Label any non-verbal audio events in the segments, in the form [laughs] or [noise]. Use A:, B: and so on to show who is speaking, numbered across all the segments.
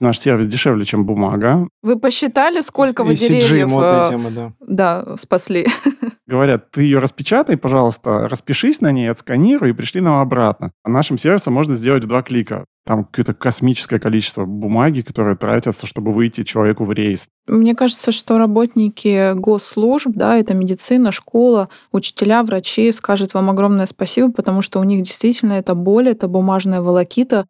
A: Наш сервис дешевле, чем бумага.
B: Вы посчитали, сколько вы
C: ECG,
B: деревьев э,
C: тема, да.
B: да, спасли? [laughs]
A: Говорят, ты ее распечатай, пожалуйста, распишись на ней, отсканируй и пришли нам обратно. А нашим сервисом можно сделать в два клика. Там какое-то космическое количество бумаги, которые тратятся, чтобы выйти человеку в рейс.
B: Мне кажется, что работники госслужб, да, это медицина, школа, учителя, врачи скажут вам огромное спасибо, потому что у них действительно это боль, это бумажная волокита.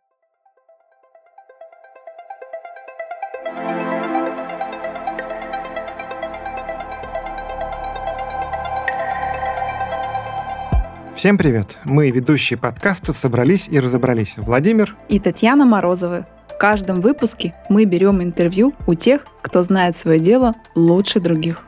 C: Всем привет! Мы, ведущие подкаста, собрались и разобрались. Владимир,
B: И Татьяна Морозова. В каждом выпуске мы берем интервью у тех, кто знает свое дело лучше других.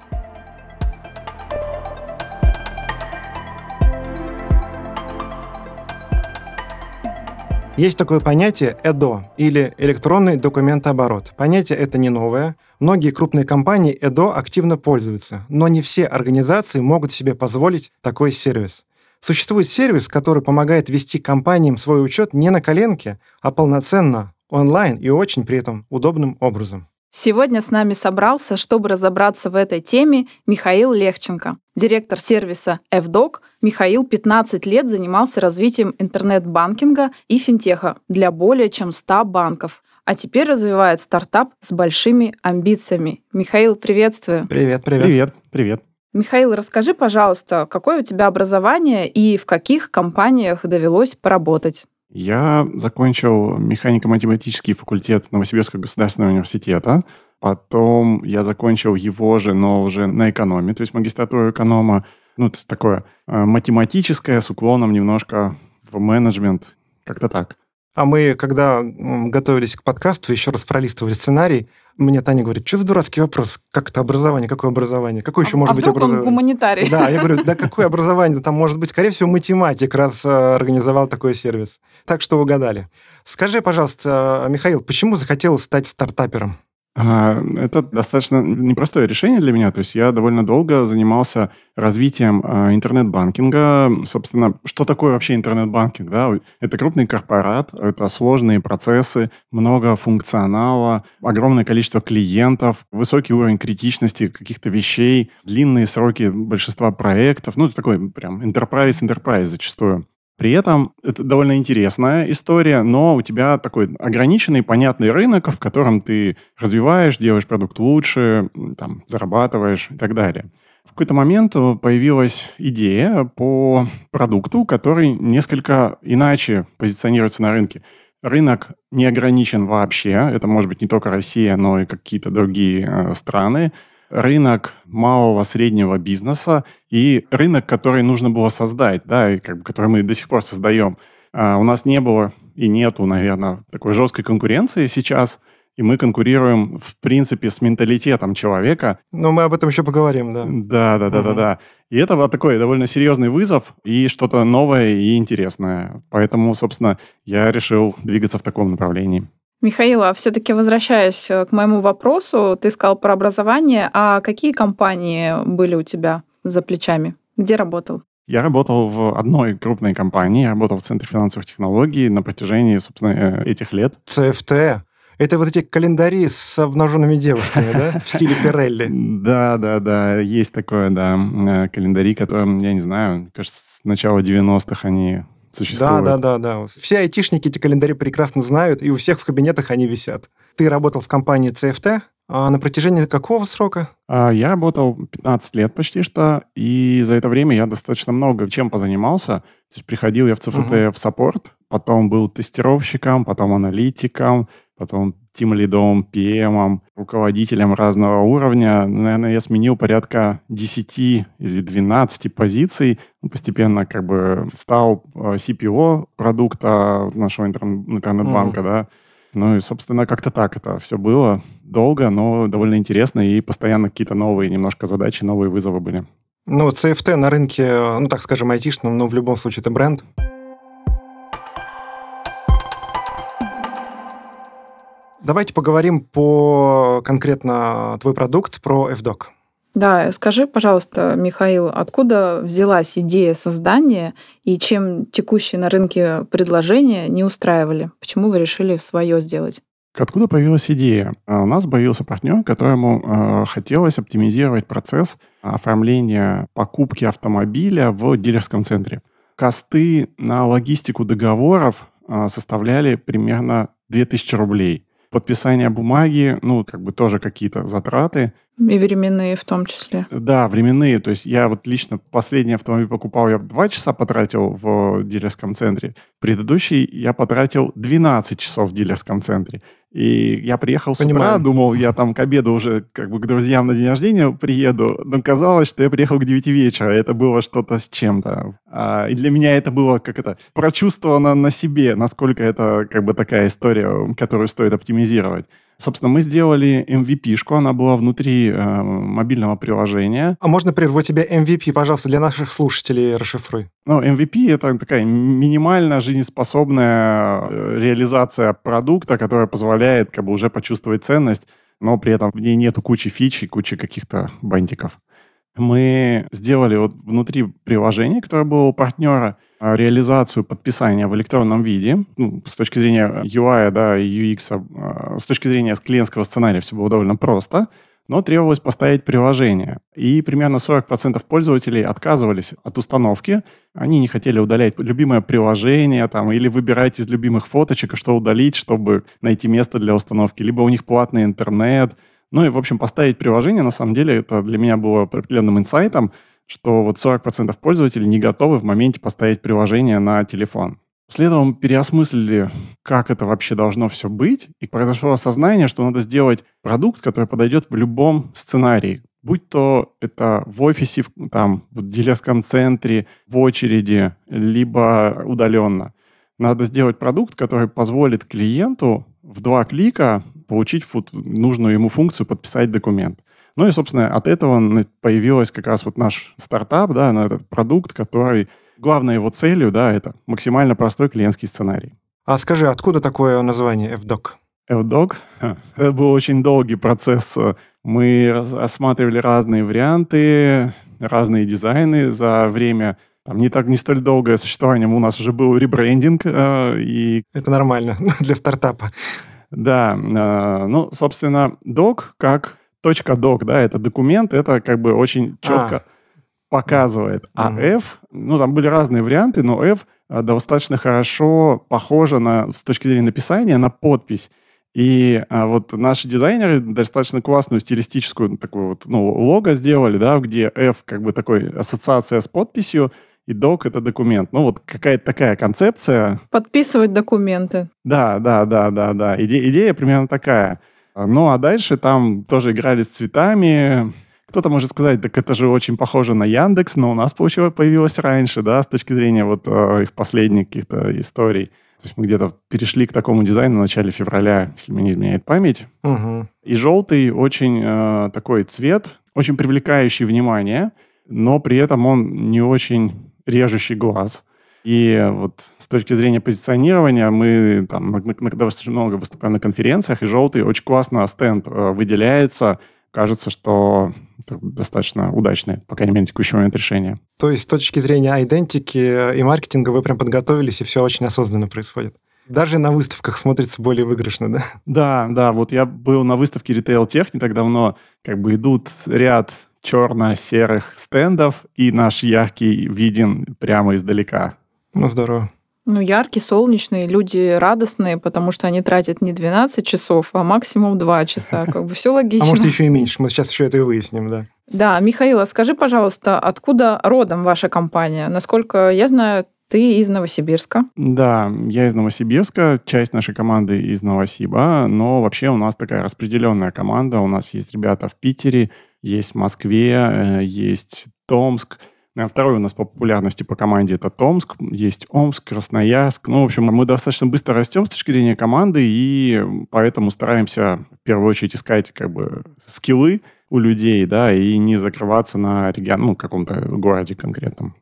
C: есть такое понятие ЭДО или электронный документооборот. Понятие это не новое. Многие крупные компании ЭДО активно пользуются, но не все организации могут себе позволить такой сервис. Существует сервис, который помогает вести компаниям свой учет не на коленке, а полноценно, онлайн и очень при этом удобным образом.
B: Сегодня с нами собрался, чтобы разобраться в этой теме, Михаил Легченко, директор сервиса FDoc. Михаил 15 лет занимался развитием интернет-банкинга и финтеха для более чем 100 банков. А теперь развивает стартап с большими амбициями. Михаил, приветствую.
C: Привет, привет.
A: Привет, привет.
B: Михаил, расскажи, пожалуйста, какое у тебя образование и в каких компаниях довелось поработать?
A: Я закончил механико-математический факультет Новосибирского государственного университета. Потом я закончил его же, но уже на экономе, то есть магистратуру эконома. Ну, это такое э, математическое с уклоном немножко в менеджмент. Как-то так.
C: А мы, когда готовились к подкасту, еще раз пролистывали сценарий, мне Таня говорит, что за дурацкий вопрос? Как это образование? Какое образование? Какое еще
B: а,
C: может
B: а
C: быть
B: вдруг он
C: образование?
B: гуманитарий?
C: Да, я говорю, да какое образование там может быть? Скорее всего, математик, раз э, организовал такой сервис. Так что угадали. Скажи, пожалуйста, Михаил, почему захотел стать стартапером?
A: А, Это достаточно непростое решение для меня. То есть я довольно долго занимался развитием а, интернет-банкинга. Собственно, что такое вообще интернет-банкинг? Да? Это крупный корпорат, это сложные процессы, много функционала, огромное количество клиентов, высокий уровень критичности каких-то вещей, длинные сроки большинства проектов. Ну, это такой прям enterprise-enterprise зачастую. При этом это довольно интересная история, но у тебя такой ограниченный, понятный рынок, в котором ты развиваешь, делаешь продукт лучше, там, зарабатываешь и так далее. В какой-то момент появилась идея по продукту, который несколько иначе позиционируется на рынке. Рынок не ограничен вообще. Это может быть не только Россия, но и какие-то другие э, страны рынок малого среднего бизнеса и рынок, который нужно было создать, да, и как бы, который мы до сих пор создаем. А у нас не было и нету, наверное, такой жесткой конкуренции сейчас, и мы конкурируем, в принципе, с менталитетом человека.
C: Но мы об этом еще поговорим, да.
A: Да, да, да,
C: Мгм.
A: да, да. И это вот такой довольно серьезный вызов и что-то новое и интересное. Поэтому, собственно, я решил двигаться в таком направлении.
B: Михаил, а все-таки возвращаясь э, к моему вопросу, ты сказал про образование, а какие компании были у тебя за плечами? Где работал?
A: Я работал в одной крупной компании, я работал в Центре финансовых технологий на протяжении, собственно, э, этих лет.
C: ЦФТ. Это вот эти календари с обнаженными девушками, да? В стиле Пирелли. [laughs]
A: Да, да, да, есть такое, да, э, календари, которым, я не знаю, мне кажется, с начала 90-х они
C: Да,
A: существуют.
C: да, да, да. Все айтишники эти календари прекрасно знают, и у всех в кабинетах они висят. Ты работал в компании ЦФТ, а на протяжении какого срока?
A: А Я работал 15 лет почти что, и за это время я достаточно много чем позанимался. То есть приходил я в ЦФТ
C: Мгм.
A: в саппорт, потом был тестировщиком, потом аналитиком, потом тим-лидом, PM, руководителем разного уровня. Наверное, я сменил порядка 10 или 12 позиций. Ну, Постепенно как бы стал э, CPO продукта нашего интерн- интернет-банка, да. Ну и, собственно, как-то так это все было. Долго, но довольно интересно, и постоянно какие-то новые немножко задачи, новые вызовы были.
C: Ну, ЦФТ на рынке, ну, так скажем, айтишном, но в любом случае это бренд. Давайте поговорим по конкретно твой продукт, про FDoc.
B: Да, скажи, пожалуйста, Михаил, откуда взялась идея создания и чем текущие на рынке предложения не устраивали? Почему вы решили свое сделать?
A: Откуда появилась идея? А, у нас появился партнер, которому э, хотелось оптимизировать процесс оформления покупки автомобиля в дилерском центре. Косты на логистику договоров э, составляли примерно 2000 рублей. Подписание бумаги, ну, как бы тоже какие-то затраты.
B: И временные в том числе.
A: Да, временные. То есть я вот лично последний автомобиль покупал, я два часа потратил в дилерском центре. Предыдущий я потратил 12 часов в дилерском центре. И я приехал Понимаю. с утра, думал, я там к обеду уже как бы к друзьям на день рождения приеду, но казалось, что я приехал к 9 вечера, это было что-то с чем-то. А, и для меня это было как это прочувствовано на себе, насколько это как бы такая история, которую стоит оптимизировать. Собственно, мы сделали MVP-шку, она была внутри э, мобильного приложения.
C: А можно прервать тебе MVP, пожалуйста, для наших слушателей расшифруй?
A: Ну, MVP — это такая минимально жизнеспособная э, реализация продукта, которая позволяет как бы уже почувствовать ценность, но при этом в ней нету кучи фич и кучи каких-то бантиков. Мы сделали вот внутри приложения, которое было у партнера, а, реализацию подписания в электронном виде, ну, с точки зрения UI да, и UX, а, с точки зрения клиентского сценария все было довольно просто, но требовалось поставить приложение. И примерно 40% пользователей отказывались от установки. Они не хотели удалять любимое приложение там, или выбирать из любимых фоточек, что удалить, чтобы найти место для установки. Либо у них платный интернет. Ну и, в общем, поставить приложение, на самом деле, это для меня было определенным инсайтом, что вот 40% пользователей не готовы в моменте поставить приложение на телефон. Следом мы переосмыслили, как это вообще должно все быть, и произошло осознание, что надо сделать продукт, который подойдет в любом сценарии. Будь то это в офисе, там, в дилерском центре, в очереди, либо удаленно. Надо сделать продукт, который позволит клиенту в два клика получить нужную ему функцию подписать документ. Ну и, собственно, от этого появилась как раз вот наш стартап, да, на этот продукт, который главной его целью, да, это максимально простой клиентский сценарий.
C: А скажи, откуда такое название FDoc?
A: FDoc? Это был очень долгий процесс. Мы осматривали разные варианты, разные дизайны за время там не так не столь долгое существование. У нас уже был ребрендинг. Э, и...
C: Это нормально [laughs] для стартапа.
A: Да. Э, ну, собственно, док как точка док, да, это документ, это как бы очень четко а. показывает. А mm-hmm. F, ну, там были разные варианты, но F а, достаточно хорошо похоже на, с точки зрения написания на подпись. И а, вот наши дизайнеры достаточно классную стилистическую такую вот, ну, лого сделали, да, где F как бы такой ассоциация с подписью, и док — это документ. Ну, вот какая-то такая концепция.
B: Подписывать документы.
A: Да, да, да, да, да. Иде- идея примерно такая. Ну, а дальше там тоже играли с цветами. Кто-то может сказать, так это же очень похоже на Яндекс, но у нас получилось, появилось раньше, да, с точки зрения вот э, их последних каких-то историй. То есть мы где-то перешли к такому дизайну в начале февраля, если мне не изменяет память. Угу. И желтый очень э, такой цвет, очень привлекающий внимание, но при этом он не очень режущий глаз. И вот с точки зрения позиционирования мы там достаточно много выступаем на конференциях, и желтый очень классно стенд э, выделяется. Кажется, что достаточно удачное, по крайней мере, текущий момент решения.
C: То есть с точки зрения идентики и маркетинга вы прям подготовились, и все очень осознанно происходит? Даже на выставках смотрится более выигрышно, да?
A: Да, да. Вот я был на выставке Tech не так давно. Как бы идут ряд черно-серых стендов, и наш яркий виден прямо издалека.
C: Ну, здорово.
B: Ну, яркий, солнечный, люди радостные, потому что они тратят не 12 часов, а максимум 2 часа. [laughs] Как бы все логично.
C: А может, еще и меньше. Мы сейчас еще это и выясним, да.
B: Да, Михаил, а скажи, пожалуйста, откуда родом ваша компания? Насколько я знаю, ты из Новосибирска.
A: Да, я из Новосибирска, часть нашей команды из Новосиба, но вообще у нас такая распределенная команда. У нас есть ребята в Питере, есть в Москве, э, есть Томск – Второй у нас по популярности по команде это Томск, есть Омск, Красноярск. Ну, в общем, мы достаточно быстро растем с точки зрения команды, и поэтому стараемся в первую очередь искать как бы скиллы у людей, да, и не закрываться на регион, ну, каком-то городе конкретном.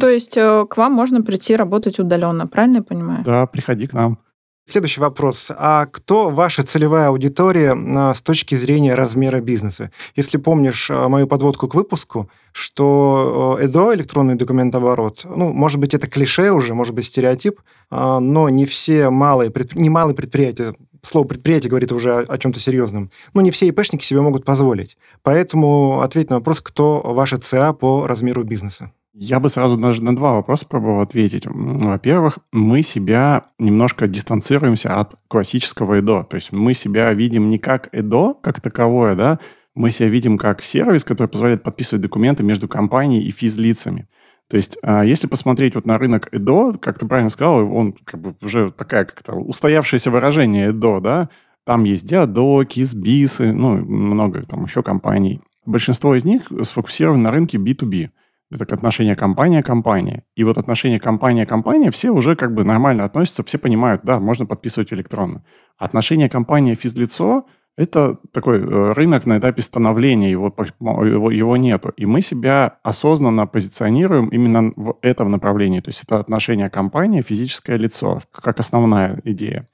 B: То есть э, к вам можно прийти работать удаленно, правильно я понимаю?
A: Да, приходи к нам.
C: Следующий вопрос. А кто ваша целевая аудитория с точки зрения размера бизнеса? Если помнишь э, мою подводку к выпуску, что ЭДО, электронный документооборот, ну, может быть, это клише уже, может быть, стереотип, а, но не все малые, не малые предприятия, слово предприятие говорит уже о, о чем-то серьезном, но не все ИПшники себе могут позволить. Поэтому ответь на вопрос, кто ваша ЦА по размеру бизнеса.
A: Я бы сразу даже на два вопроса пробовал ответить. Во-первых, мы себя немножко дистанцируемся от классического ЭДО. То есть мы себя видим не как ЭДО, как таковое, да, мы себя видим как сервис, который позволяет подписывать документы между компанией и физлицами. То есть, а, если посмотреть вот на рынок ЭДО, как ты правильно сказал, он как бы уже такая как-то устоявшееся выражение ЭДО, да, там есть Диадоки, Сбисы, ну, много там еще компаний. Большинство из них сфокусированы на рынке B2B. Это как отношение компания-компания. И вот отношение компания-компания все уже как бы нормально относятся, все понимают, да, можно подписывать электронно. Отношение компания-физлицо – это такой э, рынок на этапе становления, его, его, его нету. И мы себя осознанно позиционируем именно в этом направлении. То есть это отношение компания, физическое лицо, как основная идея.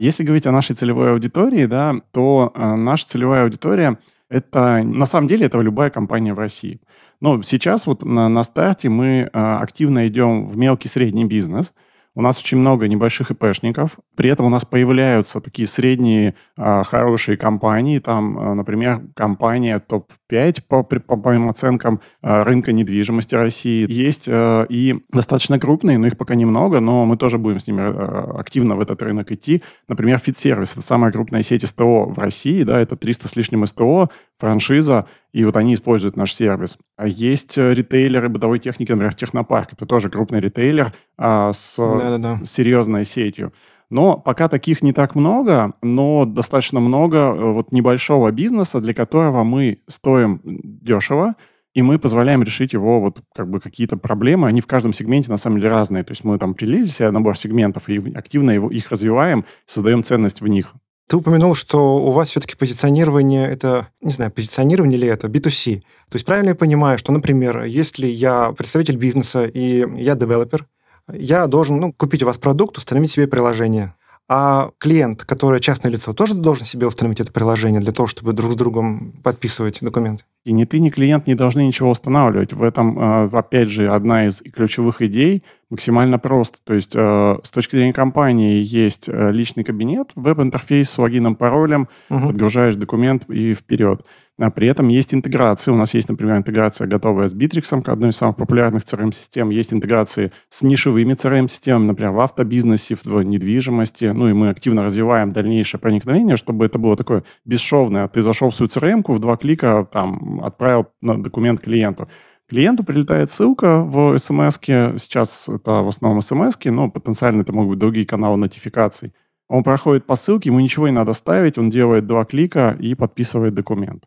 A: Если говорить о нашей целевой аудитории, да, то э, наша целевая аудитория – это на самом деле это любая компания в России. Но сейчас вот на, на старте мы а, активно идем в мелкий средний бизнес – у нас очень много небольших ИПшников. При этом у нас появляются такие средние э, хорошие компании. Там, э, например, компания топ-5 по, по, по моим оценкам э, рынка недвижимости России. Есть э, и достаточно крупные, но их пока немного, но мы тоже будем с ними э, активно в этот рынок идти. Например, Фитсервис. Это самая крупная сеть СТО в России. Да, это 300 с лишним СТО, франшиза и вот они используют наш сервис. А есть ритейлеры бытовой техники, например, Технопарк. Это тоже крупный ритейлер а, с Да-да-да. серьезной сетью. Но пока таких не так много, но достаточно много э, вот небольшого бизнеса, для которого мы стоим дешево, и мы позволяем решить его вот как бы какие-то проблемы. Они в каждом сегменте на самом деле разные. То есть мы там прилили себе набор сегментов и активно его, их развиваем, создаем ценность в них.
C: Ты упомянул, что у вас все-таки позиционирование это, не знаю, позиционирование ли это, B2C. То есть правильно я понимаю, что, например, если я представитель бизнеса и я девелопер, я должен ну, купить у вас продукт, установить себе приложение. А клиент, который частное лицо, тоже должен себе установить это приложение для того, чтобы друг с другом подписывать документы?
A: И ни ты, ни клиент не должны ничего устанавливать. В этом, а, опять же, одна из ключевых идей максимально просто. То есть э, с точки зрения компании есть э, личный кабинет, веб-интерфейс с логином, паролем, угу. подгружаешь документ и вперед. А при этом есть интеграции. У нас есть, например, интеграция готовая с Bittrex, одной из самых популярных CRM-систем. Есть интеграции с нишевыми CRM-системами, например, в автобизнесе, в недвижимости. Ну и мы активно развиваем дальнейшее проникновение, чтобы это было такое бесшовное. Ты зашел в свою CRM, в два клика там отправил документ клиенту. Клиенту прилетает ссылка в смс Сейчас это в основном смс но потенциально это могут быть другие каналы нотификаций. Он проходит по ссылке, ему ничего не надо ставить, он делает два клика и подписывает документ.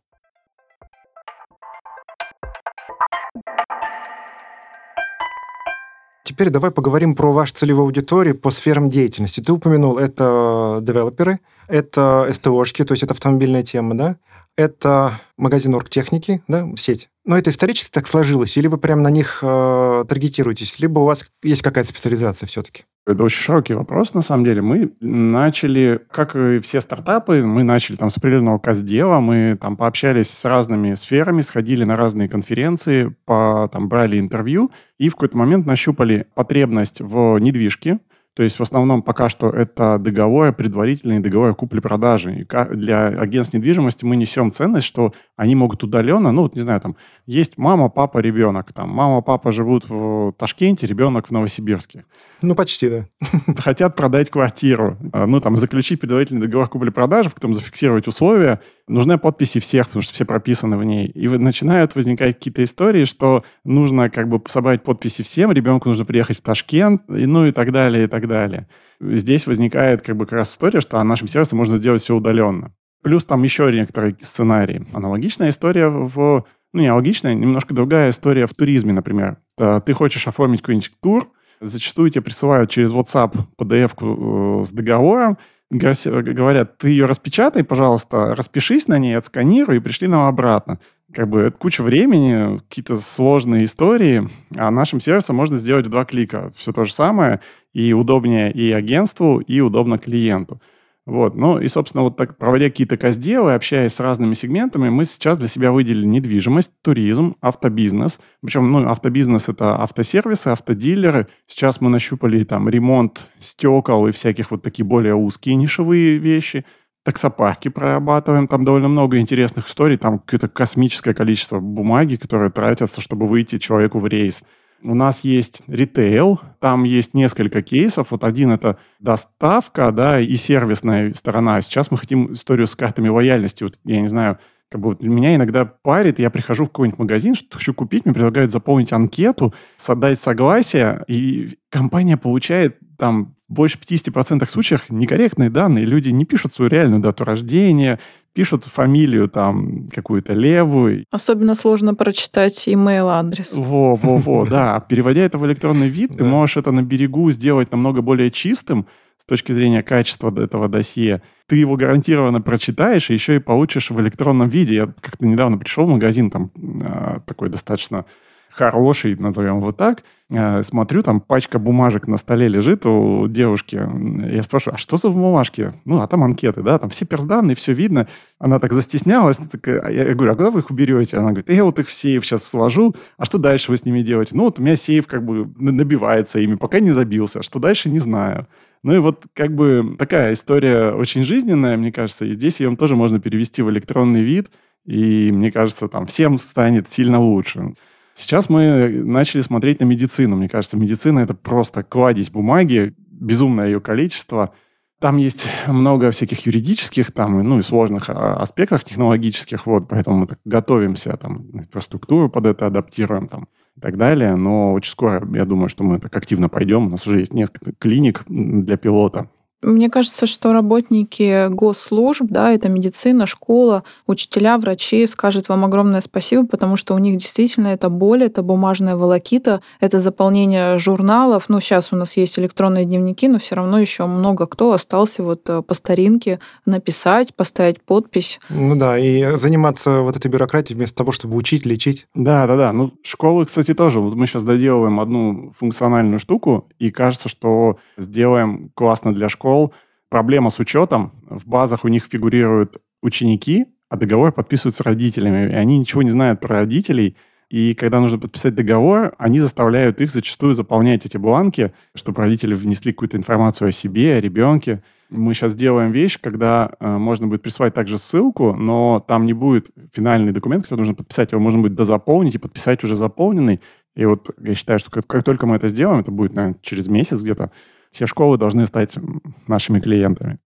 C: Теперь давай поговорим про вашу целевую аудиторию по сферам деятельности. Ты упомянул, это девелоперы, это СТОшки, то есть это автомобильная тема, да? Это магазин оргтехники, да, сеть. Но это исторически так сложилось, или вы прямо на них э, таргетируетесь, либо у вас есть какая-то специализация все-таки?
A: Это очень широкий вопрос, на самом деле. Мы начали, как и все стартапы, мы начали там с определенного каздела, мы там пообщались с разными сферами, сходили на разные конференции, по, там брали интервью и в какой-то момент нащупали потребность в недвижке, то есть в основном пока что это договоры, предварительные договоры купли-продажи. И для агентств недвижимости мы несем ценность, что они могут удаленно, ну, вот, не знаю, там, есть мама, папа, ребенок. Там, мама, папа живут в Ташкенте, ребенок в Новосибирске.
C: Ну, почти, да. [laughs]
A: Хотят продать квартиру. А, ну, там, заключить предварительный договор купли-продажи, в котором зафиксировать условия. Нужны подписи всех, потому что все прописаны в ней. И начинают возникать какие-то истории, что нужно как бы собрать подписи всем, ребенку нужно приехать в Ташкент, и, ну и так далее, и так далее. Здесь возникает как бы как раз история, что нашим сервисом можно сделать все удаленно. Плюс там еще некоторые сценарии. Аналогичная история в... Ну, не аналогичная, немножко другая история в туризме, например. Ты хочешь оформить какой-нибудь тур, зачастую тебе присылают через WhatsApp PDF-ку э, с договором, говорят, ты ее распечатай, пожалуйста, распишись на ней, отсканируй и пришли нам обратно. Как бы это куча времени, какие-то сложные истории, а нашим сервисом можно сделать в два клика. Все то же самое. И удобнее и агентству, и удобно клиенту. Вот. Ну и, собственно, вот так, проводя какие-то казделы, общаясь с разными сегментами, мы сейчас для себя выделили недвижимость, туризм, автобизнес. Причем, ну, автобизнес — это автосервисы, автодилеры. Сейчас мы нащупали там ремонт стекол и всяких вот такие более узкие нишевые вещи. Таксопарки прорабатываем, там довольно много интересных историй, там какое-то космическое количество бумаги, которые тратятся, чтобы выйти человеку в рейс. У нас есть ритейл, там есть несколько кейсов. Вот один это доставка, да, и сервисная сторона. Сейчас мы хотим историю с картами лояльности. Вот я не знаю, как бы вот меня иногда парит, я прихожу в какой-нибудь магазин, что хочу купить, мне предлагают заполнить анкету, отдать согласие, и компания получает там больше 50% случаев некорректные данные. Люди не пишут свою реальную дату рождения, пишут фамилию там какую-то левую.
B: Особенно сложно прочитать email адрес.
A: Во, во, во, [laughs] да. Переводя это в электронный вид, ты можешь это на берегу сделать намного более чистым с точки зрения качества этого досье. Ты его гарантированно прочитаешь и еще и получишь в электронном виде. Я как-то недавно пришел в магазин, там а, такой достаточно хороший, назовем его так, э, смотрю, там пачка бумажек на столе лежит у девушки. Я спрашиваю, а что за бумажки? Ну, а там анкеты, да, там все персданные, все видно. Она так застеснялась. Такая, я говорю, а куда вы их уберете? Она говорит, я вот их в сейф сейчас сложу. А что дальше вы с ними делаете? Ну, вот у меня сейф как бы набивается ими, пока не забился. А что дальше, не знаю. Ну и вот как бы такая история очень жизненная, мне кажется, и здесь ее тоже можно перевести в электронный вид, и мне кажется, там всем станет сильно лучше. Сейчас мы начали смотреть на медицину. Мне кажется, медицина — это просто кладезь бумаги, безумное ее количество. Там есть много всяких юридических там, ну и сложных а, аспектов технологических, вот, поэтому мы так готовимся, там, инфраструктуру под это адаптируем, там, и так далее. Но очень скоро, я думаю, что мы так активно пойдем. У нас уже есть несколько клиник для пилота,
B: мне кажется, что работники госслужб, да, это медицина, школа, учителя, врачи скажут вам огромное спасибо, потому что у них действительно это боль, это бумажная волокита, это заполнение журналов. Ну, сейчас у нас есть электронные дневники, но все равно еще много кто остался вот э, по старинке написать, поставить подпись.
C: Ну да, и заниматься вот этой бюрократией вместо того, чтобы учить, лечить.
A: Да, да, да. Ну, школы, кстати, тоже. Вот мы сейчас доделываем одну функциональную штуку, и кажется, что сделаем классно для школ, школ проблема с учетом. В базах у них фигурируют ученики, а договор подписываются родителями. И они ничего не знают про родителей. И когда нужно подписать договор, они заставляют их зачастую заполнять эти бланки, чтобы родители внесли какую-то информацию о себе, о ребенке. Мы сейчас делаем вещь, когда э, можно будет присылать также ссылку, но там не будет финальный документ, который нужно подписать. Его можно будет дозаполнить и подписать уже заполненный. И вот я считаю, что как, как только мы это сделаем, это будет, наверное, через месяц где-то, все школы должны стать нашими клиентами.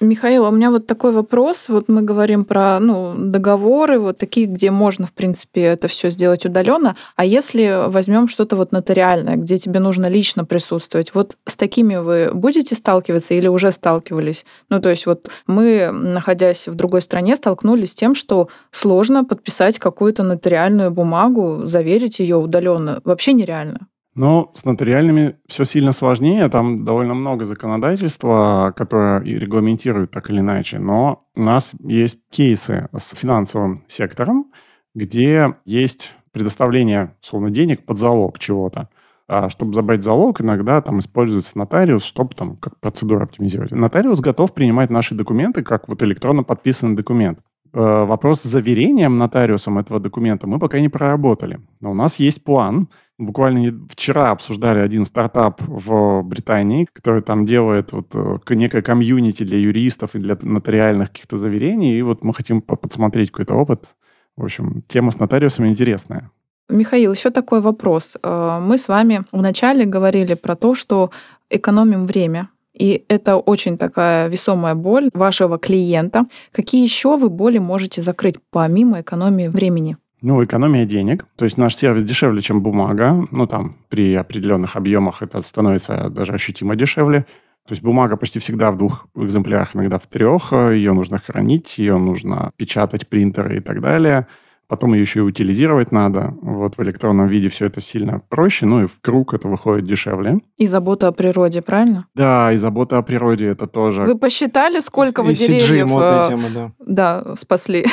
B: Михаил, а у меня вот такой вопрос. Вот мы говорим про ну, договоры, вот такие, где можно, в принципе, это все сделать удаленно. А если возьмем что-то вот нотариальное, где тебе нужно лично присутствовать, вот с такими вы будете сталкиваться или уже сталкивались? Ну, то есть вот мы, находясь в другой стране, столкнулись с тем, что сложно подписать какую-то нотариальную бумагу, заверить ее удаленно. Вообще нереально.
A: Но с нотариальными все сильно сложнее. Там довольно много законодательства, которое регламентирует так или иначе. Но у нас есть кейсы с финансовым сектором, где есть предоставление, условно, денег под залог чего-то. А чтобы забрать залог, иногда там используется нотариус, чтобы там как процедуру оптимизировать. Нотариус готов принимать наши документы как вот электронно подписанный документ. Э, вопрос с заверением нотариусом этого документа мы пока не проработали. Но у нас есть план, Буквально вчера обсуждали один стартап в Британии, который там делает вот э, некое комьюнити для юристов и для нотариальных каких-то заверений. И вот мы хотим подсмотреть какой-то опыт. В общем, тема с нотариусами интересная.
B: Михаил, еще такой вопрос. Э, мы с вами вначале говорили про то, что экономим время. И это очень такая весомая боль вашего клиента. Какие еще вы боли можете закрыть помимо экономии времени?
A: Ну, экономия денег. То есть наш сервис дешевле, чем бумага. Ну, там, при определенных объемах это становится даже ощутимо дешевле. То есть бумага почти всегда в двух экземплярах, иногда в трех. Ее нужно хранить, ее нужно печатать, принтеры и так далее. Потом ее еще и утилизировать надо. Вот в электронном виде все это сильно проще, ну и в круг это выходит дешевле.
B: И забота о природе, правильно?
A: Да, и забота о природе это тоже.
B: Вы посчитали, сколько вы деревьев э, тема, да. Да, спасли?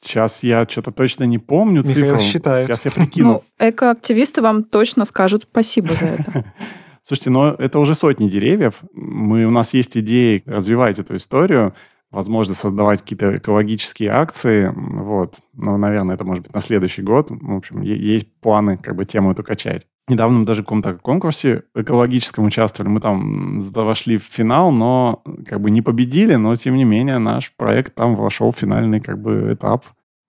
A: Сейчас я что-то точно не помню Михаил цифру.
C: считает.
A: Сейчас я прикину. Ну,
B: экоактивисты вам точно скажут спасибо за это. [laughs]
A: Слушайте, но это уже сотни деревьев. Мы, у нас есть идеи развивать эту историю возможно создавать какие-то экологические акции, вот. Но, наверное, это может быть на следующий год. В общем, есть планы как бы тему эту качать. Недавно мы даже в каком-то конкурсе экологическом участвовали. Мы там вошли в финал, но как бы не победили, но тем не менее наш проект там вошел в финальный как бы этап.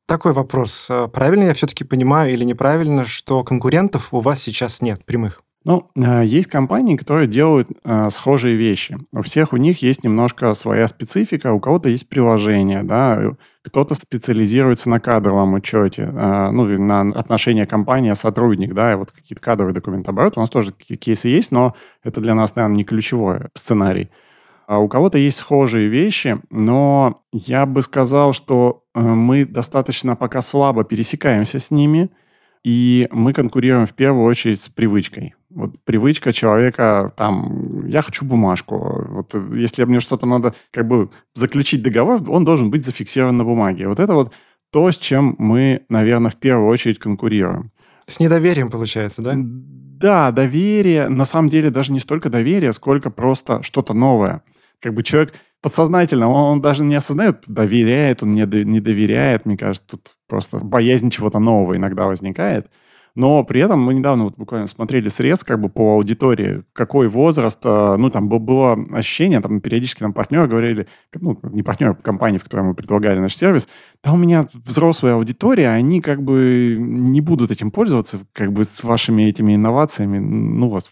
C: Такой вопрос. Правильно я все-таки понимаю или неправильно, что конкурентов у вас сейчас нет прямых?
A: Ну, э, есть компании, которые делают э, схожие вещи. У всех у них есть немножко своя специфика, у кого-то есть приложение, да, кто-то специализируется на кадровом учете, э, ну, на отношения компания-сотрудник, да, и вот какие-то кадровые документообороты. У нас тоже кейсы есть, но это для нас, наверное, не ключевой сценарий. А у кого-то есть схожие вещи, но я бы сказал, что э, мы достаточно пока слабо пересекаемся с ними – и мы конкурируем в первую очередь с привычкой. Вот привычка человека, там, я хочу бумажку. Вот если мне что-то надо как бы заключить договор, он должен быть зафиксирован на бумаге. Вот это вот то, с чем мы, наверное, в первую очередь конкурируем.
C: С недоверием, получается, да?
A: Да, доверие, на самом деле даже не столько доверие, сколько просто что-то новое. Как бы человек подсознательно, он, он даже не осознает, доверяет, он не, не доверяет. Мне кажется, тут просто боязнь чего-то нового иногда возникает. Но при этом мы недавно вот буквально смотрели срез как бы по аудитории, какой возраст, э, ну, там было ощущение, там периодически нам партнеры говорили, ну, не партнеры, а компании, в которой мы предлагали наш сервис, да у меня взрослая аудитория, они как бы не будут этим пользоваться, как бы с вашими этими инновациями, ну, вас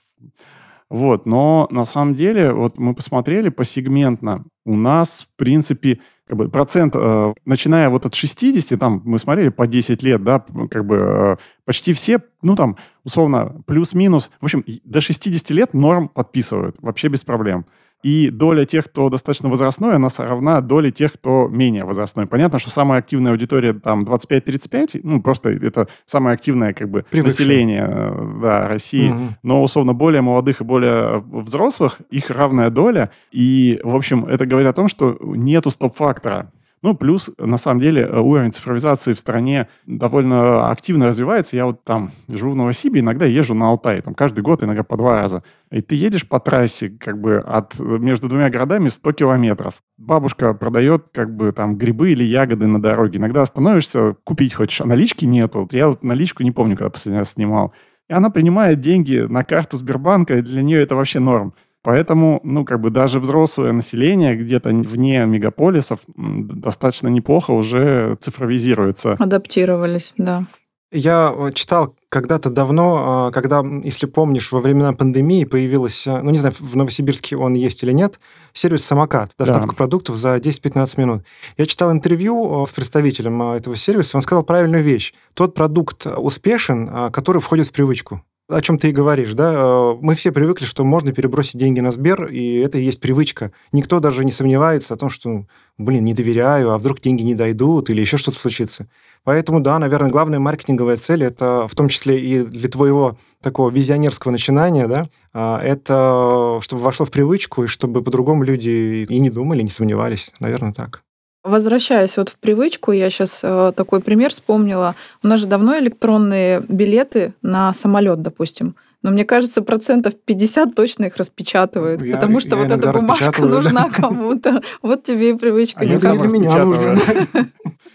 A: вот, но на самом деле, вот мы посмотрели посегментно, у нас, в принципе, как бы процент, э, начиная вот от 60, там мы смотрели по 10 лет, да, как бы э, почти все, ну там, условно, плюс-минус, в общем, до 60 лет норм подписывают, вообще без проблем. И доля тех, кто достаточно возрастной, она равна доле тех, кто менее возрастной. Понятно, что самая активная аудитория там 25-35, ну, просто это самое активное как бы Привыкшее. население э, да, России. Угу. Но, условно, более молодых и более взрослых, их равная доля. И, в общем, это говорит о том, что нету стоп-фактора. Ну, плюс, на самом деле, уровень цифровизации в стране довольно активно развивается. Я вот там живу в Новосибе, иногда езжу на Алтай, там каждый год, иногда по два раза. И ты едешь по трассе, как бы, от, между двумя городами 100 километров. Бабушка продает, как бы, там, грибы или ягоды на дороге. Иногда остановишься, купить хочешь, а налички нету. Я вот наличку не помню, когда последний раз снимал. И она принимает деньги на карту Сбербанка, и для нее это вообще норм. Поэтому, ну, как бы даже взрослое население где-то вне мегаполисов достаточно неплохо уже цифровизируется.
B: Адаптировались, да.
C: Я э, читал когда-то давно, а, когда, если помнишь, во времена пандемии появилась, э, ну, не знаю, в Новосибирске он есть или нет, сервис «Самокат», доставка да. продуктов за 10-15 минут. Я читал интервью э, с представителем этого сервиса, он сказал правильную вещь. Тот продукт успешен, который входит в привычку о чем ты и говоришь, да, э, мы все привыкли, что можно перебросить деньги на Сбер, и это и есть привычка. Никто даже не сомневается о том, что, блин, не доверяю, а вдруг деньги не дойдут или еще что-то случится. Поэтому, да, наверное, главная маркетинговая цель, это в том числе и для твоего такого визионерского начинания, да, а, это чтобы вошло в привычку, и чтобы по-другому люди и не думали, не сомневались. Наверное, так.
B: Возвращаясь вот в привычку, я сейчас э, такой пример вспомнила. У нас же давно электронные билеты на самолет, допустим. Но мне кажется, процентов 50 точно их распечатывают, я, потому что я вот эта бумажка нужна да? кому-то. Вот тебе и привычка. А
C: не для меня нужна. [laughs]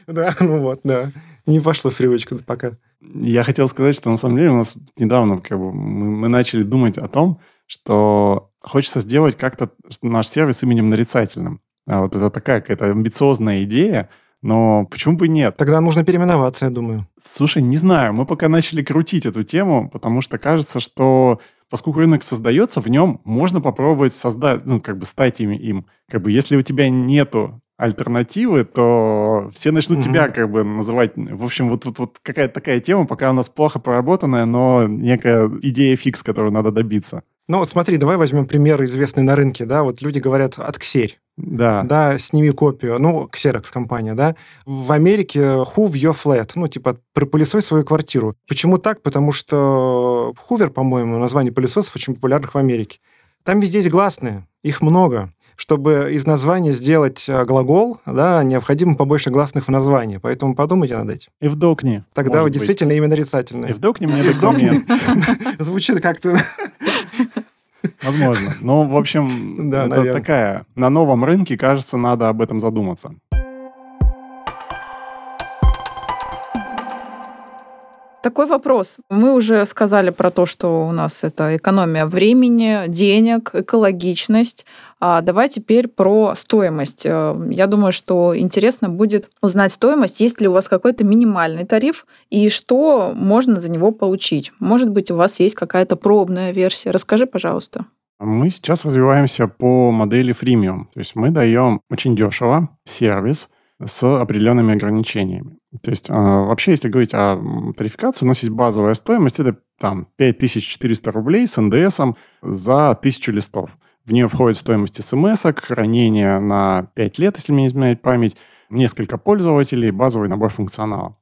C: Да, ну вот, да. Не пошло в привычку пока.
A: Я хотел сказать, что на самом деле у нас недавно как бы, мы начали думать о том, что хочется сделать как-то наш сервис именем нарицательным. А вот это такая какая-то амбициозная идея, но почему бы нет?
C: Тогда нужно переименоваться, я думаю.
A: Слушай, не знаю. Мы пока начали крутить эту тему, потому что кажется, что поскольку рынок создается, в нем можно попробовать создать, ну, как бы стать им. им. Как бы если у тебя нету альтернативы, то все начнут mm-hmm. тебя как бы называть. В общем, вот, вот, вот какая-то такая тема, пока у нас плохо проработанная, но некая идея фикс, которую надо добиться.
C: Ну вот смотри, давай возьмем пример известный на рынке, да, вот люди говорят от Ксерь.
A: Да.
C: Да, сними копию. Ну, Xerox компания, да. В Америке Hoover your flat, ну, типа, пропылесой свою квартиру. Почему так? Потому что Hoover, по-моему, название пылесосов очень популярных в Америке. Там везде есть гласные, их много чтобы из названия сделать э, глагол, да, необходимо побольше гласных в названии. Поэтому подумайте над этим.
A: И вдохни.
C: Тогда вы действительно быть. именно нарицательное.
A: И вдохни мне [laughs] документ. [laughs]
C: Звучит как-то...
A: Возможно. Но, в общем, [laughs]
C: Да,
A: это
C: наверное.
A: такая... На новом рынке, кажется, надо об этом задуматься.
B: Такой вопрос. Мы уже сказали про то, что у нас это экономия времени, денег, экологичность. А давай теперь про стоимость. Э, Я думаю, что интересно будет узнать стоимость, есть ли у вас какой-то минимальный тариф и что можно за него получить. Может быть, у вас есть какая-то пробная версия. Расскажи, пожалуйста.
A: Мы сейчас развиваемся по модели freemium. То есть мы даем очень дешево сервис с определенными ограничениями. То есть э, вообще, если говорить о тарификации, у нас есть базовая стоимость, это там 5400 рублей с НДСом за 1000 листов. В нее входит стоимость смс хранение на 5 лет, если мне не изменяет память, несколько пользователей, базовый набор функционала.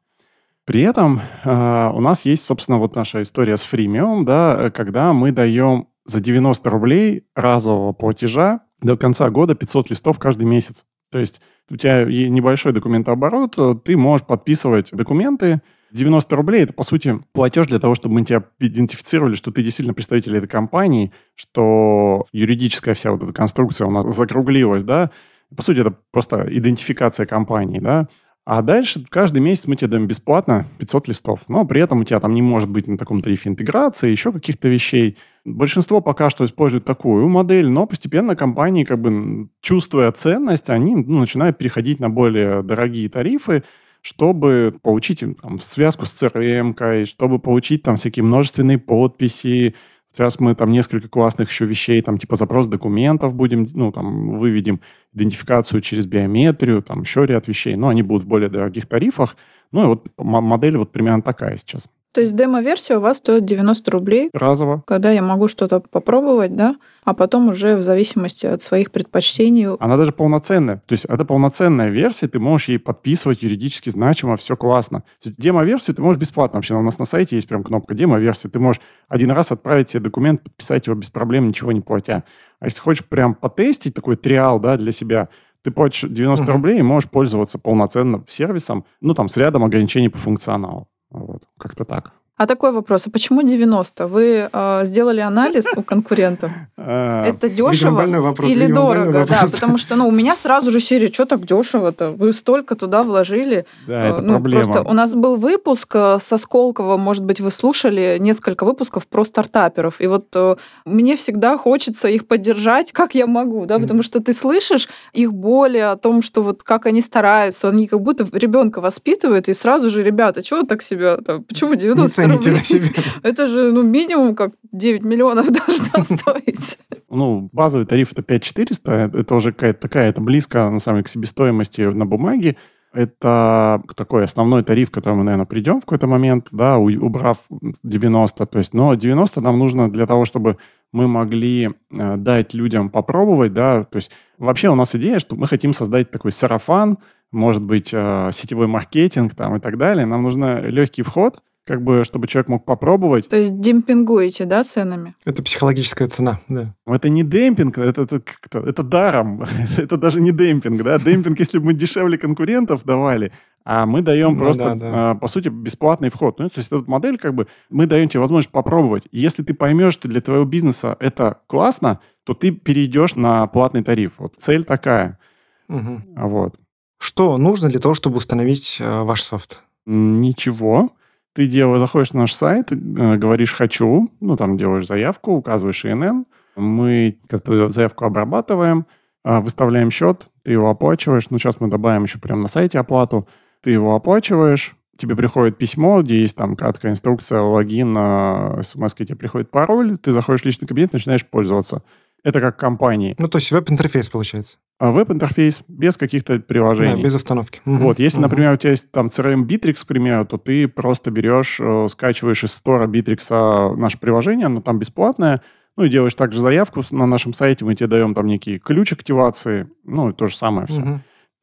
A: При этом э, у нас есть, собственно, вот наша история с фримиум, да, э, когда мы даем за 90 рублей разового платежа до конца года 500 листов каждый месяц. То есть у тебя небольшой документооборот, э, ты можешь подписывать документы. 90 рублей – это, по сути, платеж для того, чтобы мы тебя идентифицировали, что ты действительно представитель этой компании, что юридическая вся вот эта конструкция у нас закруглилась, да. По сути, это просто идентификация компании, да. А дальше каждый месяц мы тебе даем бесплатно 500 листов. Но при этом у тебя там не может быть на таком тарифе интеграции, еще каких-то вещей. Большинство пока что используют такую модель, но постепенно компании, как бы чувствуя ценность, они ну, начинают переходить на более дорогие тарифы, чтобы получить там, связку с CRM, чтобы получить там всякие множественные подписи. Сейчас мы там несколько классных еще вещей, там типа запрос документов будем, ну там выведем идентификацию через биометрию, там еще ряд вещей, но они будут в более дорогих тарифах. Ну и вот модель вот примерно такая сейчас.
B: То есть демо-версия у вас стоит 90 рублей,
A: Разово.
B: когда я могу что-то попробовать, да, а потом уже в зависимости от своих предпочтений.
A: Она даже полноценная. То есть это полноценная версия, ты можешь ей подписывать юридически значимо, все классно. Демо-версию ты можешь бесплатно. Вообще у нас на сайте есть прям кнопка демо-версия. Ты можешь один раз отправить себе документ, подписать его без проблем, ничего не платя. А если хочешь прям потестить такой триал, да, для себя, ты платишь 90
C: Мгм.
A: рублей и можешь пользоваться полноценным сервисом, ну, там, с рядом ограничений по функционалу. Вот, как-то так.
B: А такой вопрос, а почему 90? Вы э, сделали анализ у конкурентов? [laughs]
A: А,
B: Это дешево
C: вопрос.
B: или дорого? Да, потому что ну, у меня сразу же серия, что так дешево-то? Вы столько туда вложили.
A: Да, это
B: Э, ну,
A: проблема.
B: Просто у нас был выпуск э, со Сколково, может быть, вы слушали несколько выпусков про стартаперов. И вот э, мне всегда хочется их поддержать, как я могу, да, потому что ты слышишь их боли о том, что вот как они стараются, они как будто ребенка воспитывают, и сразу же, ребята, чего так себя, там, почему
C: Не
B: 90
C: цените
B: рублей?
C: на себе.
B: Это же, ну, минимум как 9 миллионов [laughs] должна стоить.
A: ну, базовый тариф это 5400, это это уже какая-то такая, это близко, на самом деле, к себестоимости на бумаге. Это такой основной тариф, к которому мы, наверное, придем в какой-то момент, да, убрав 90. То есть, но 90 нам нужно для того, чтобы мы могли э, дать людям попробовать, да, то есть вообще у нас идея, что мы хотим создать такой сарафан, может быть, э, сетевой маркетинг там и так далее. Нам нужен легкий вход, как бы, чтобы человек мог попробовать,
B: То есть демпингуете, да, ценами?
C: Это психологическая цена, да.
A: это не демпинг, это, это, как-то- это даром. [laughs] это даже не демпинг, да? Демпинг, если бы мы дешевле конкурентов давали, а мы даем
C: Ну
A: просто,
C: да, да.
A: а, по сути, бесплатный вход. Ну, то есть эта модель, как бы, мы даем тебе возможность попробовать. Если ты поймешь, что для твоего бизнеса это классно, то ты перейдешь на платный тариф. Вот цель такая. А Вот.
C: Что нужно для того, чтобы установить э, ваш софт?
A: Ничего. Ты делаешь, заходишь на наш сайт, э, говоришь «хочу», ну, там делаешь заявку, указываешь ИНН, мы эту заявку обрабатываем, а, выставляем счет, ты его оплачиваешь, ну, сейчас мы добавим еще прямо на сайте оплату, ты его оплачиваешь, тебе приходит письмо, где есть там краткая инструкция, логин, а, смс тебе приходит пароль, ты заходишь в личный кабинет, начинаешь пользоваться. Это как компании.
C: Ну, то есть веб-интерфейс получается.
A: А веб-интерфейс без каких-то
C: Да,
A: приложений.
C: без остановки.
A: Вот, если, например, у тебя есть там CRM Bittrex, к примеру, то ты просто берешь, э, скачиваешь из стора Bittrex наше приложение, оно там бесплатное, ну и делаешь также заявку на нашем сайте, мы тебе даем там некий ключ активации, ну и то же самое все.
C: Мгм.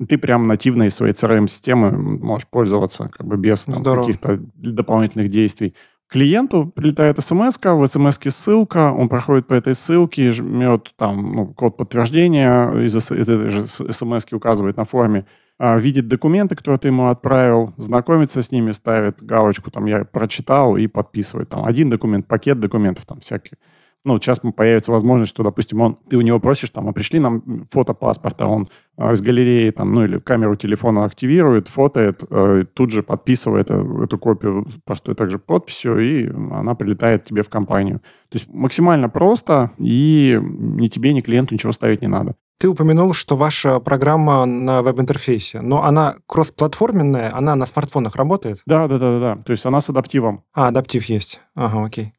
A: Ты прям нативно из своей CRM-системы можешь пользоваться как бы без там, каких-то дополнительных действий. Клиенту прилетает смс в смс ссылка, он проходит по этой ссылке, жмет там ну, код подтверждения из этой же смс указывает на форме, а, видит документы, которые ты ему отправил, знакомится с ними, ставит галочку, там, я прочитал и подписывает. Там один документ, пакет документов там всякие. Ну, сейчас появится возможность, что, допустим, он, ты у него просишь, там, а пришли нам фото паспорта, он э, из галереи, там, ну, или камеру телефона активирует, фотоет, э, тут же подписывает эту, эту копию простой также подписью, и она прилетает тебе в компанию. То есть максимально просто, и ни тебе, ни клиенту ничего ставить не надо.
C: Ты упомянул, что ваша программа на веб-интерфейсе, но она кроссплатформенная, она на смартфонах работает?
A: Да, да, да, да, да. То есть она с адаптивом.
C: А, адаптив есть. Ага, окей.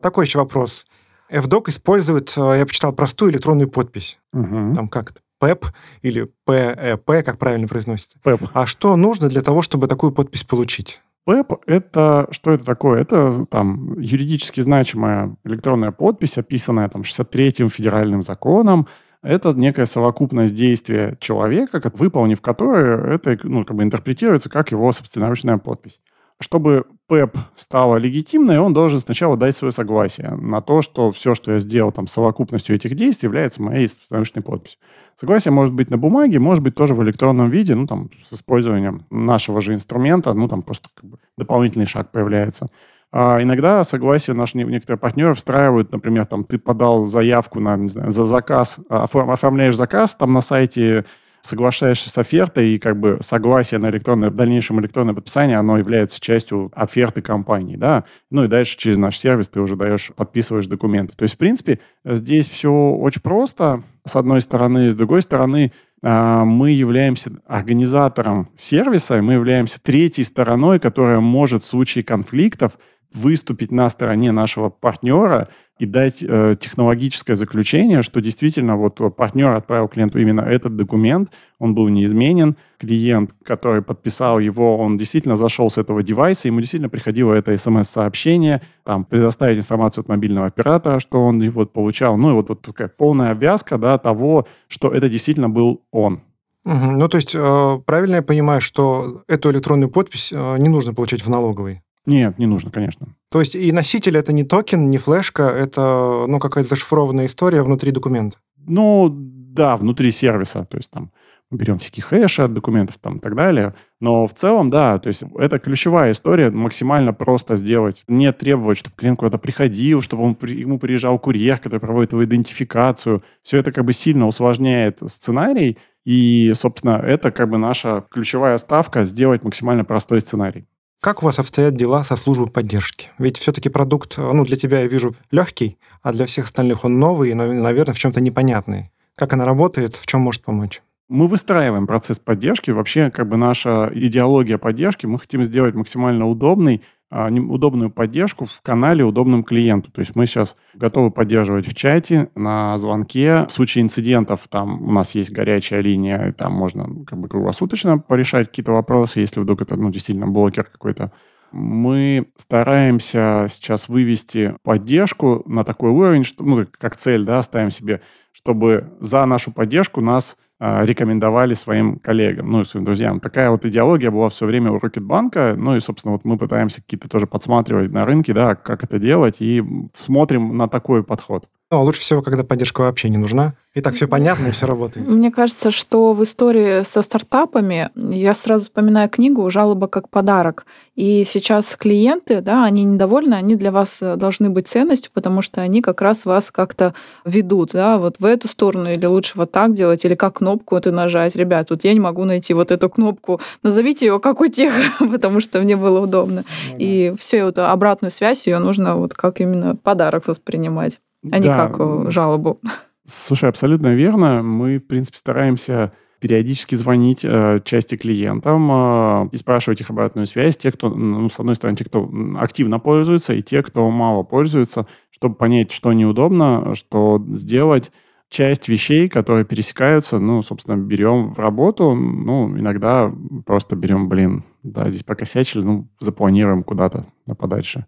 C: Такой еще вопрос. FDoc использует, э, я почитал, простую электронную подпись.
A: Угу.
C: Там как то ПЭП или ПЭП, как правильно произносится.
A: ПЭП.
C: А что нужно для того, чтобы такую подпись получить?
A: ПЭП — это что это такое? Это там юридически значимая электронная подпись, описанная там 63-м федеральным законом, это некая совокупность действия человека, выполнив которое это ну, как бы интерпретируется как его собственноручная подпись. Чтобы ПЭП стало легитимной, он должен сначала дать свое согласие на то, что все, что я сделал там совокупностью этих действий, является моей собственноручной подписью. Согласие может быть на бумаге, может быть тоже в электронном виде, ну там с использованием нашего же инструмента, ну там просто как бы дополнительный шаг появляется. А иногда согласие наши некоторые партнеры встраивают, например, там ты подал заявку на, не знаю, за заказ, оформляешь заказ там на сайте, соглашаешься с офертой, и как бы согласие на электронное, в дальнейшем электронное подписание, оно является частью оферты компании, да. Ну и дальше через наш сервис ты уже даешь, подписываешь документы. То есть, в принципе, здесь все очень просто, с одной стороны. С другой стороны, а, мы являемся организатором сервиса, мы являемся третьей стороной, которая может в случае конфликтов выступить на стороне нашего партнера и дать э, технологическое заключение, что действительно вот партнер отправил клиенту именно этот документ, он был неизменен, клиент, который подписал его, он действительно зашел с этого девайса, ему действительно приходило это смс-сообщение, там, предоставить информацию от мобильного оператора, что он его получал, ну и вот, вот такая полная обвязка, да, того, что это действительно был он.
C: Угу. Ну, то есть, э, правильно я понимаю, что эту электронную подпись э, не нужно получать в налоговой?
A: Нет, не нужно, конечно.
C: То есть и носитель это не токен, не флешка, это ну, какая-то зашифрованная история внутри документа?
A: Ну, да, внутри сервиса. То есть там мы берем всякие хэши от документов там, и так далее. Но в целом, да, то есть это ключевая история, максимально просто сделать. Не требовать, чтобы клиент куда-то приходил, чтобы он, ему приезжал курьер, который проводит его идентификацию. Все это как бы сильно усложняет сценарий, и, собственно, это как бы наша ключевая ставка сделать максимально простой сценарий.
C: Как у вас обстоят дела со службой поддержки? Ведь все-таки продукт, ну, для тебя, я вижу, легкий, а для всех остальных он новый и, наверное, в чем-то непонятный. Как она работает, в чем может помочь?
A: Мы выстраиваем процесс поддержки. Вообще, как бы наша идеология поддержки, мы хотим сделать максимально удобный, удобную поддержку в канале удобным клиенту. То есть мы сейчас готовы поддерживать в чате, на звонке. В случае инцидентов там у нас есть горячая линия, там можно как бы круглосуточно порешать какие-то вопросы, если вдруг это ну, действительно блокер какой-то. Мы стараемся сейчас вывести поддержку на такой уровень, что, ну, как цель, да, ставим себе, чтобы за нашу поддержку нас а, рекомендовали своим коллегам, ну и своим друзьям. Такая вот идеология была все время у Рокетбанка, ну и, собственно, вот мы пытаемся какие-то тоже подсматривать на рынке, да, как это делать, и смотрим на такой подход.
C: Ну, а лучше всего, когда поддержка вообще не нужна. И так все понятно, и все работает.
B: Мне кажется, что в истории со стартапами я сразу вспоминаю книгу «Жалоба как подарок». И сейчас клиенты, да, они недовольны, они для вас должны быть ценностью, потому что они как раз вас как-то ведут, да, вот в эту сторону, или лучше вот так делать, или как кнопку это нажать. Ребят, вот я не могу найти вот эту кнопку, назовите ее как у тех, [laughs] потому что мне было удобно. Ну, и всю эту обратную связь, ее нужно вот как именно подарок воспринимать а не как э, жалобу. [laughs]
A: Слушай, абсолютно верно. Мы, в принципе, стараемся периодически звонить э, части клиентам э, и спрашивать их обратную связь. Те, кто, ну, с одной стороны, те, кто активно пользуется, и те, кто мало пользуется, чтобы понять, что неудобно, что сделать. Часть вещей, которые пересекаются, ну, собственно, берем в работу. Ну, иногда просто берем, блин, да, здесь покосячили, ну, запланируем куда-то подальше.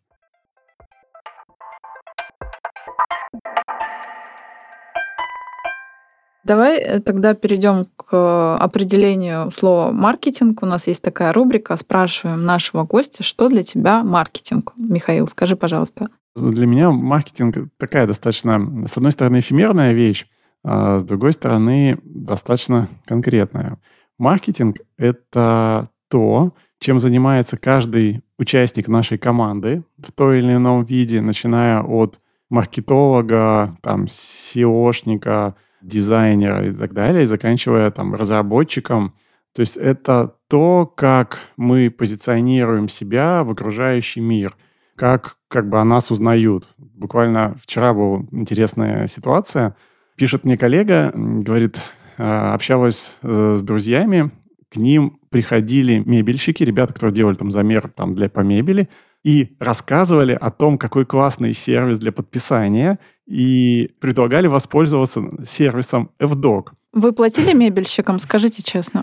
B: Давай э, тогда перейдем к определению слова маркетинг. У нас есть такая рубрика. Спрашиваем нашего гостя, что для тебя маркетинг. Михаил, скажи, пожалуйста.
A: Для меня маркетинг такая достаточно, с одной стороны, эфемерная вещь, а с другой стороны, достаточно конкретная. Маркетинг — это то, чем занимается каждый участник нашей команды в той или ином виде, начиная от маркетолога, там, SEOшника, дизайнера и так далее, и заканчивая там разработчиком. То есть это то, как мы позиционируем себя в окружающий мир, как как бы о нас узнают. Буквально вчера была интересная ситуация. Пишет мне коллега, говорит, «А, общалась э, с друзьями, к ним приходили мебельщики, ребята, которые делали там замер там, для по мебели, и рассказывали о том, какой классный сервис для подписания, и предлагали воспользоваться сервисом FDoc.
B: Вы платили мебельщикам, скажите честно?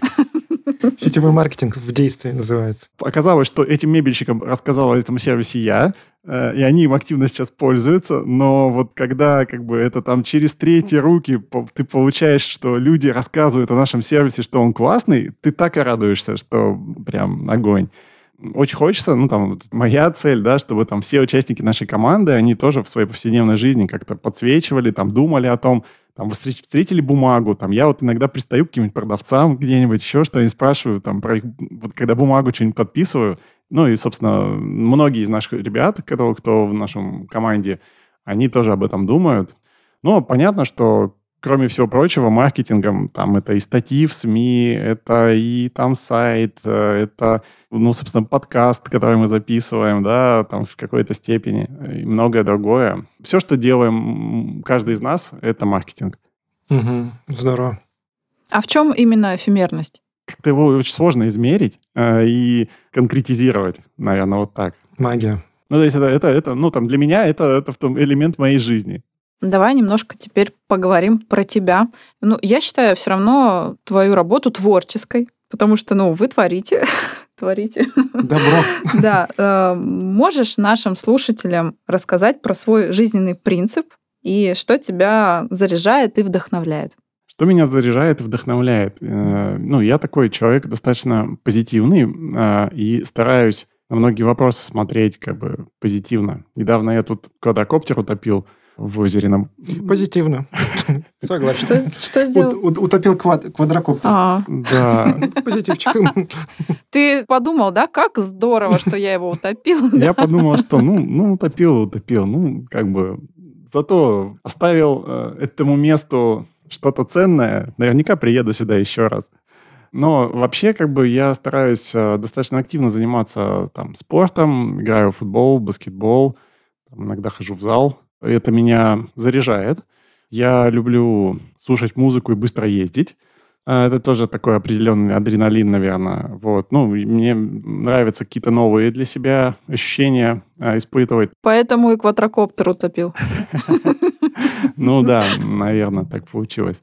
C: Сетевой маркетинг в действии называется.
A: Оказалось, что этим мебельщикам рассказал о этом сервисе я, э, и они им активно сейчас пользуются, но вот когда как бы это там через третьи руки ты получаешь, что люди рассказывают о нашем сервисе, что он классный, ты так и радуешься, что прям огонь очень хочется, ну, там, моя цель, да, чтобы там все участники нашей команды, они тоже в своей повседневной жизни как-то подсвечивали, там, думали о том, там, встретили бумагу, там, я вот иногда пристаю к каким-нибудь продавцам где-нибудь, еще что-нибудь спрашиваю, там, про вот когда бумагу что-нибудь подписываю, ну, и, собственно, многие из наших ребят, кто, кто в нашем команде, они тоже об этом думают. Но понятно, что кроме всего прочего, маркетингом, там это и статьи в СМИ, это и там сайт, э, это, ну, собственно, подкаст, который мы записываем, да, там в какой-то степени, и многое другое. Все, что делаем каждый из нас, это маркетинг.
C: Угу, здорово.
B: А в чем именно эфемерность?
A: Как-то его очень сложно измерить э, и конкретизировать, наверное, вот так.
C: Магия.
A: Ну, то есть это, это, это, ну, там, для меня это, это в том элемент моей жизни.
B: Давай немножко теперь поговорим про тебя. Ну, я считаю все равно твою работу творческой, потому что, ну, вы творите, [laughs] творите.
C: Добро. [laughs]
B: Да. Э, можешь нашим слушателям рассказать про свой жизненный принцип и что тебя заряжает и вдохновляет?
A: Что меня заряжает и вдохновляет? Э, ну, я такой человек достаточно позитивный э, и стараюсь на многие вопросы смотреть как бы позитивно. Недавно я тут квадрокоптер утопил, в озере нам.
C: Позитивно. Согласен.
B: Что, что сделал?
C: Ут, утопил квад, квадрокоптер.
B: А.
A: Да.
C: Позитивчик.
B: Ты подумал, да, как здорово, что я его утопил? [laughs]
A: Я подумал, что ну, ну утопил, утопил. Ну, как бы зато оставил э, этому месту что-то ценное. Наверняка приеду сюда еще раз. Но вообще, как бы, я стараюсь э, достаточно активно заниматься там спортом, играю в футбол, баскетбол, там, иногда хожу в зал. Это меня заряжает. Я люблю слушать музыку и быстро ездить. А, это тоже такой определенный адреналин, наверное. Вот. Ну, мне нравятся какие-то новые для себя ощущения а, испытывать.
B: Поэтому и квадрокоптер утопил. [laughs]
A: Ну да, наверное, так получилось.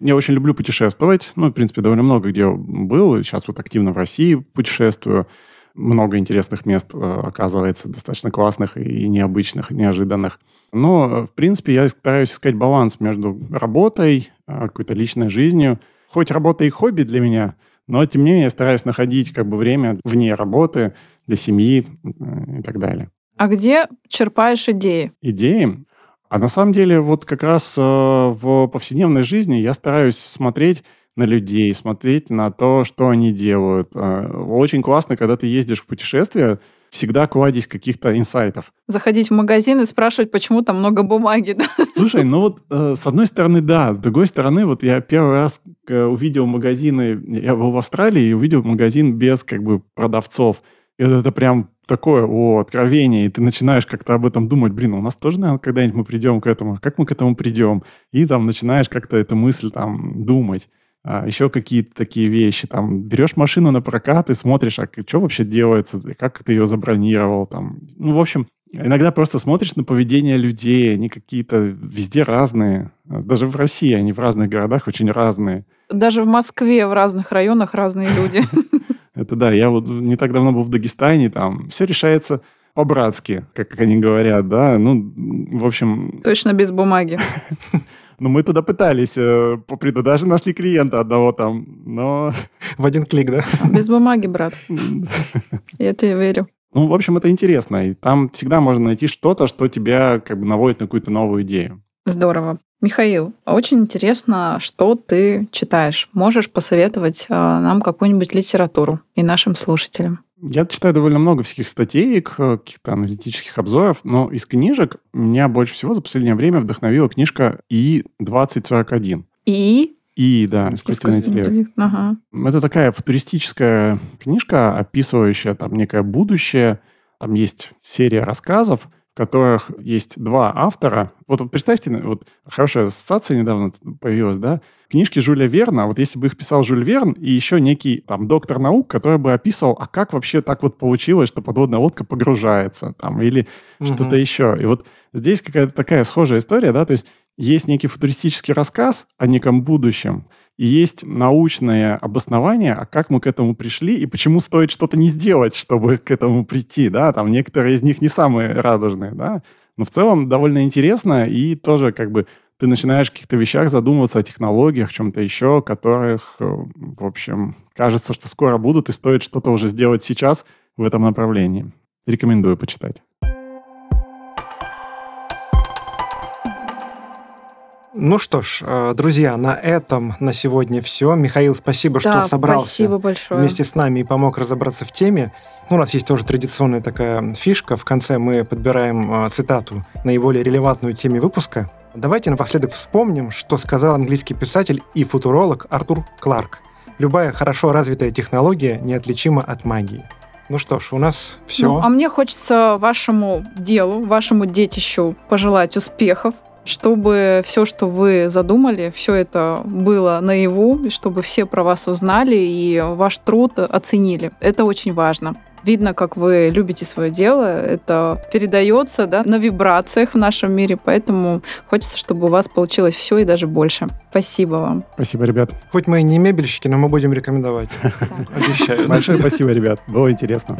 A: Я очень люблю путешествовать. Ну, в принципе, довольно много где был. Сейчас вот активно в России путешествую. Много интересных мест э, оказывается, достаточно классных и необычных, неожиданных. Но, в принципе, я стараюсь искать баланс между работой, а, какой-то личной жизнью. Хоть работа и хобби для меня, но, тем не менее, я стараюсь находить как бы время вне работы, для семьи и так далее.
B: А где черпаешь идеи?
A: Идеи? А на самом деле, вот как раз э, в повседневной жизни я стараюсь смотреть на людей, смотреть на то, что они делают. Э, очень классно, когда ты ездишь в путешествие, всегда кладезь каких-то инсайтов.
B: Заходить в магазин и спрашивать, почему там много бумаги, [laughs] да?
A: Слушай, ну вот э, с одной стороны, да. С другой стороны, вот я первый раз э, увидел магазины, я был в Австралии и увидел магазин без как бы продавцов. И вот это прям такое, о, откровение, и ты начинаешь как-то об этом думать, блин, у нас тоже, наверное, когда-нибудь мы придем к этому, как мы к этому придем? И там начинаешь как-то эту мысль там думать а, еще какие-то такие вещи. Там берешь машину на прокат и смотришь, а что вообще делается, как ты ее забронировал. Там. Ну, в общем, иногда просто смотришь на поведение людей, они какие-то везде разные. Даже в России они в разных городах очень разные.
B: Даже в Москве в разных районах разные люди. [laughs]
A: Это да, я вот не так давно был в Дагестане, там все решается по-братски, как они говорят, да, ну, в общем...
B: Точно без бумаги. [laughs]
A: Ну, мы туда пытались, э, даже нашли клиента одного там, но... [laughs]
C: В один клик, да?
B: Без бумаги, брат. [laughs] Я тебе верю.
A: Ну, в общем, это интересно. И там всегда можно найти что-то, что тебя как бы наводит на какую-то новую идею.
B: Здорово. Михаил, очень интересно, что ты читаешь. Можешь посоветовать э, нам какую-нибудь литературу и нашим слушателям?
A: Я читаю довольно много всяких статей, каких-то аналитических обзоров, но из книжек меня больше всего за последнее время вдохновила книжка И-2041.
B: И?
A: И, да, искусственный интеллект. Ага. Это такая футуристическая книжка, описывающая там некое будущее. Там есть серия рассказов, в которых есть два автора. Вот, вот представьте, вот хорошая ассоциация недавно появилась, да? Книжки Жюля Верна, вот если бы их писал Жюль Верн и еще некий там доктор наук, который бы описывал, а как вообще так вот получилось, что подводная лодка погружается там или угу. что-то еще. И вот здесь какая-то такая схожая история, да, то есть есть некий футуристический рассказ о неком будущем, и есть научное обоснование, а как мы к этому пришли и почему стоит что-то не сделать, чтобы к этому прийти, да, там некоторые из них не самые радужные, да, но в целом довольно интересно и тоже как бы ты начинаешь о каких-то вещах задумываться, о технологиях, чем-то еще, которых, э, в общем, кажется, что скоро будут, и стоит что-то уже сделать сейчас в этом направлении. Рекомендую почитать.
C: Ну что ж, э, друзья, на этом на сегодня все. Михаил, спасибо, да, что собрался
B: спасибо большое.
C: вместе с нами и помог разобраться в теме. Ну, у нас есть тоже традиционная такая фишка. В конце мы подбираем э, цитату наиболее релевантную теме выпуска. Давайте напоследок вспомним, что сказал английский писатель и футуролог Артур Кларк. Любая хорошо развитая технология неотличима от магии. Ну что ж, у нас все. Ну,
B: а мне хочется вашему делу, вашему детищу пожелать успехов, чтобы все, что вы задумали, все это было наяву, и чтобы все про вас узнали и ваш труд оценили. Это очень важно. Видно, как вы любите свое дело, это передается да, на вибрациях в нашем мире, поэтому хочется, чтобы у вас получилось все и даже больше. Спасибо вам.
A: Спасибо, ребят.
C: Хоть мы и не мебельщики, но мы будем рекомендовать. [laughs] Обещаю.
A: Большое спасибо, ребят. Было интересно.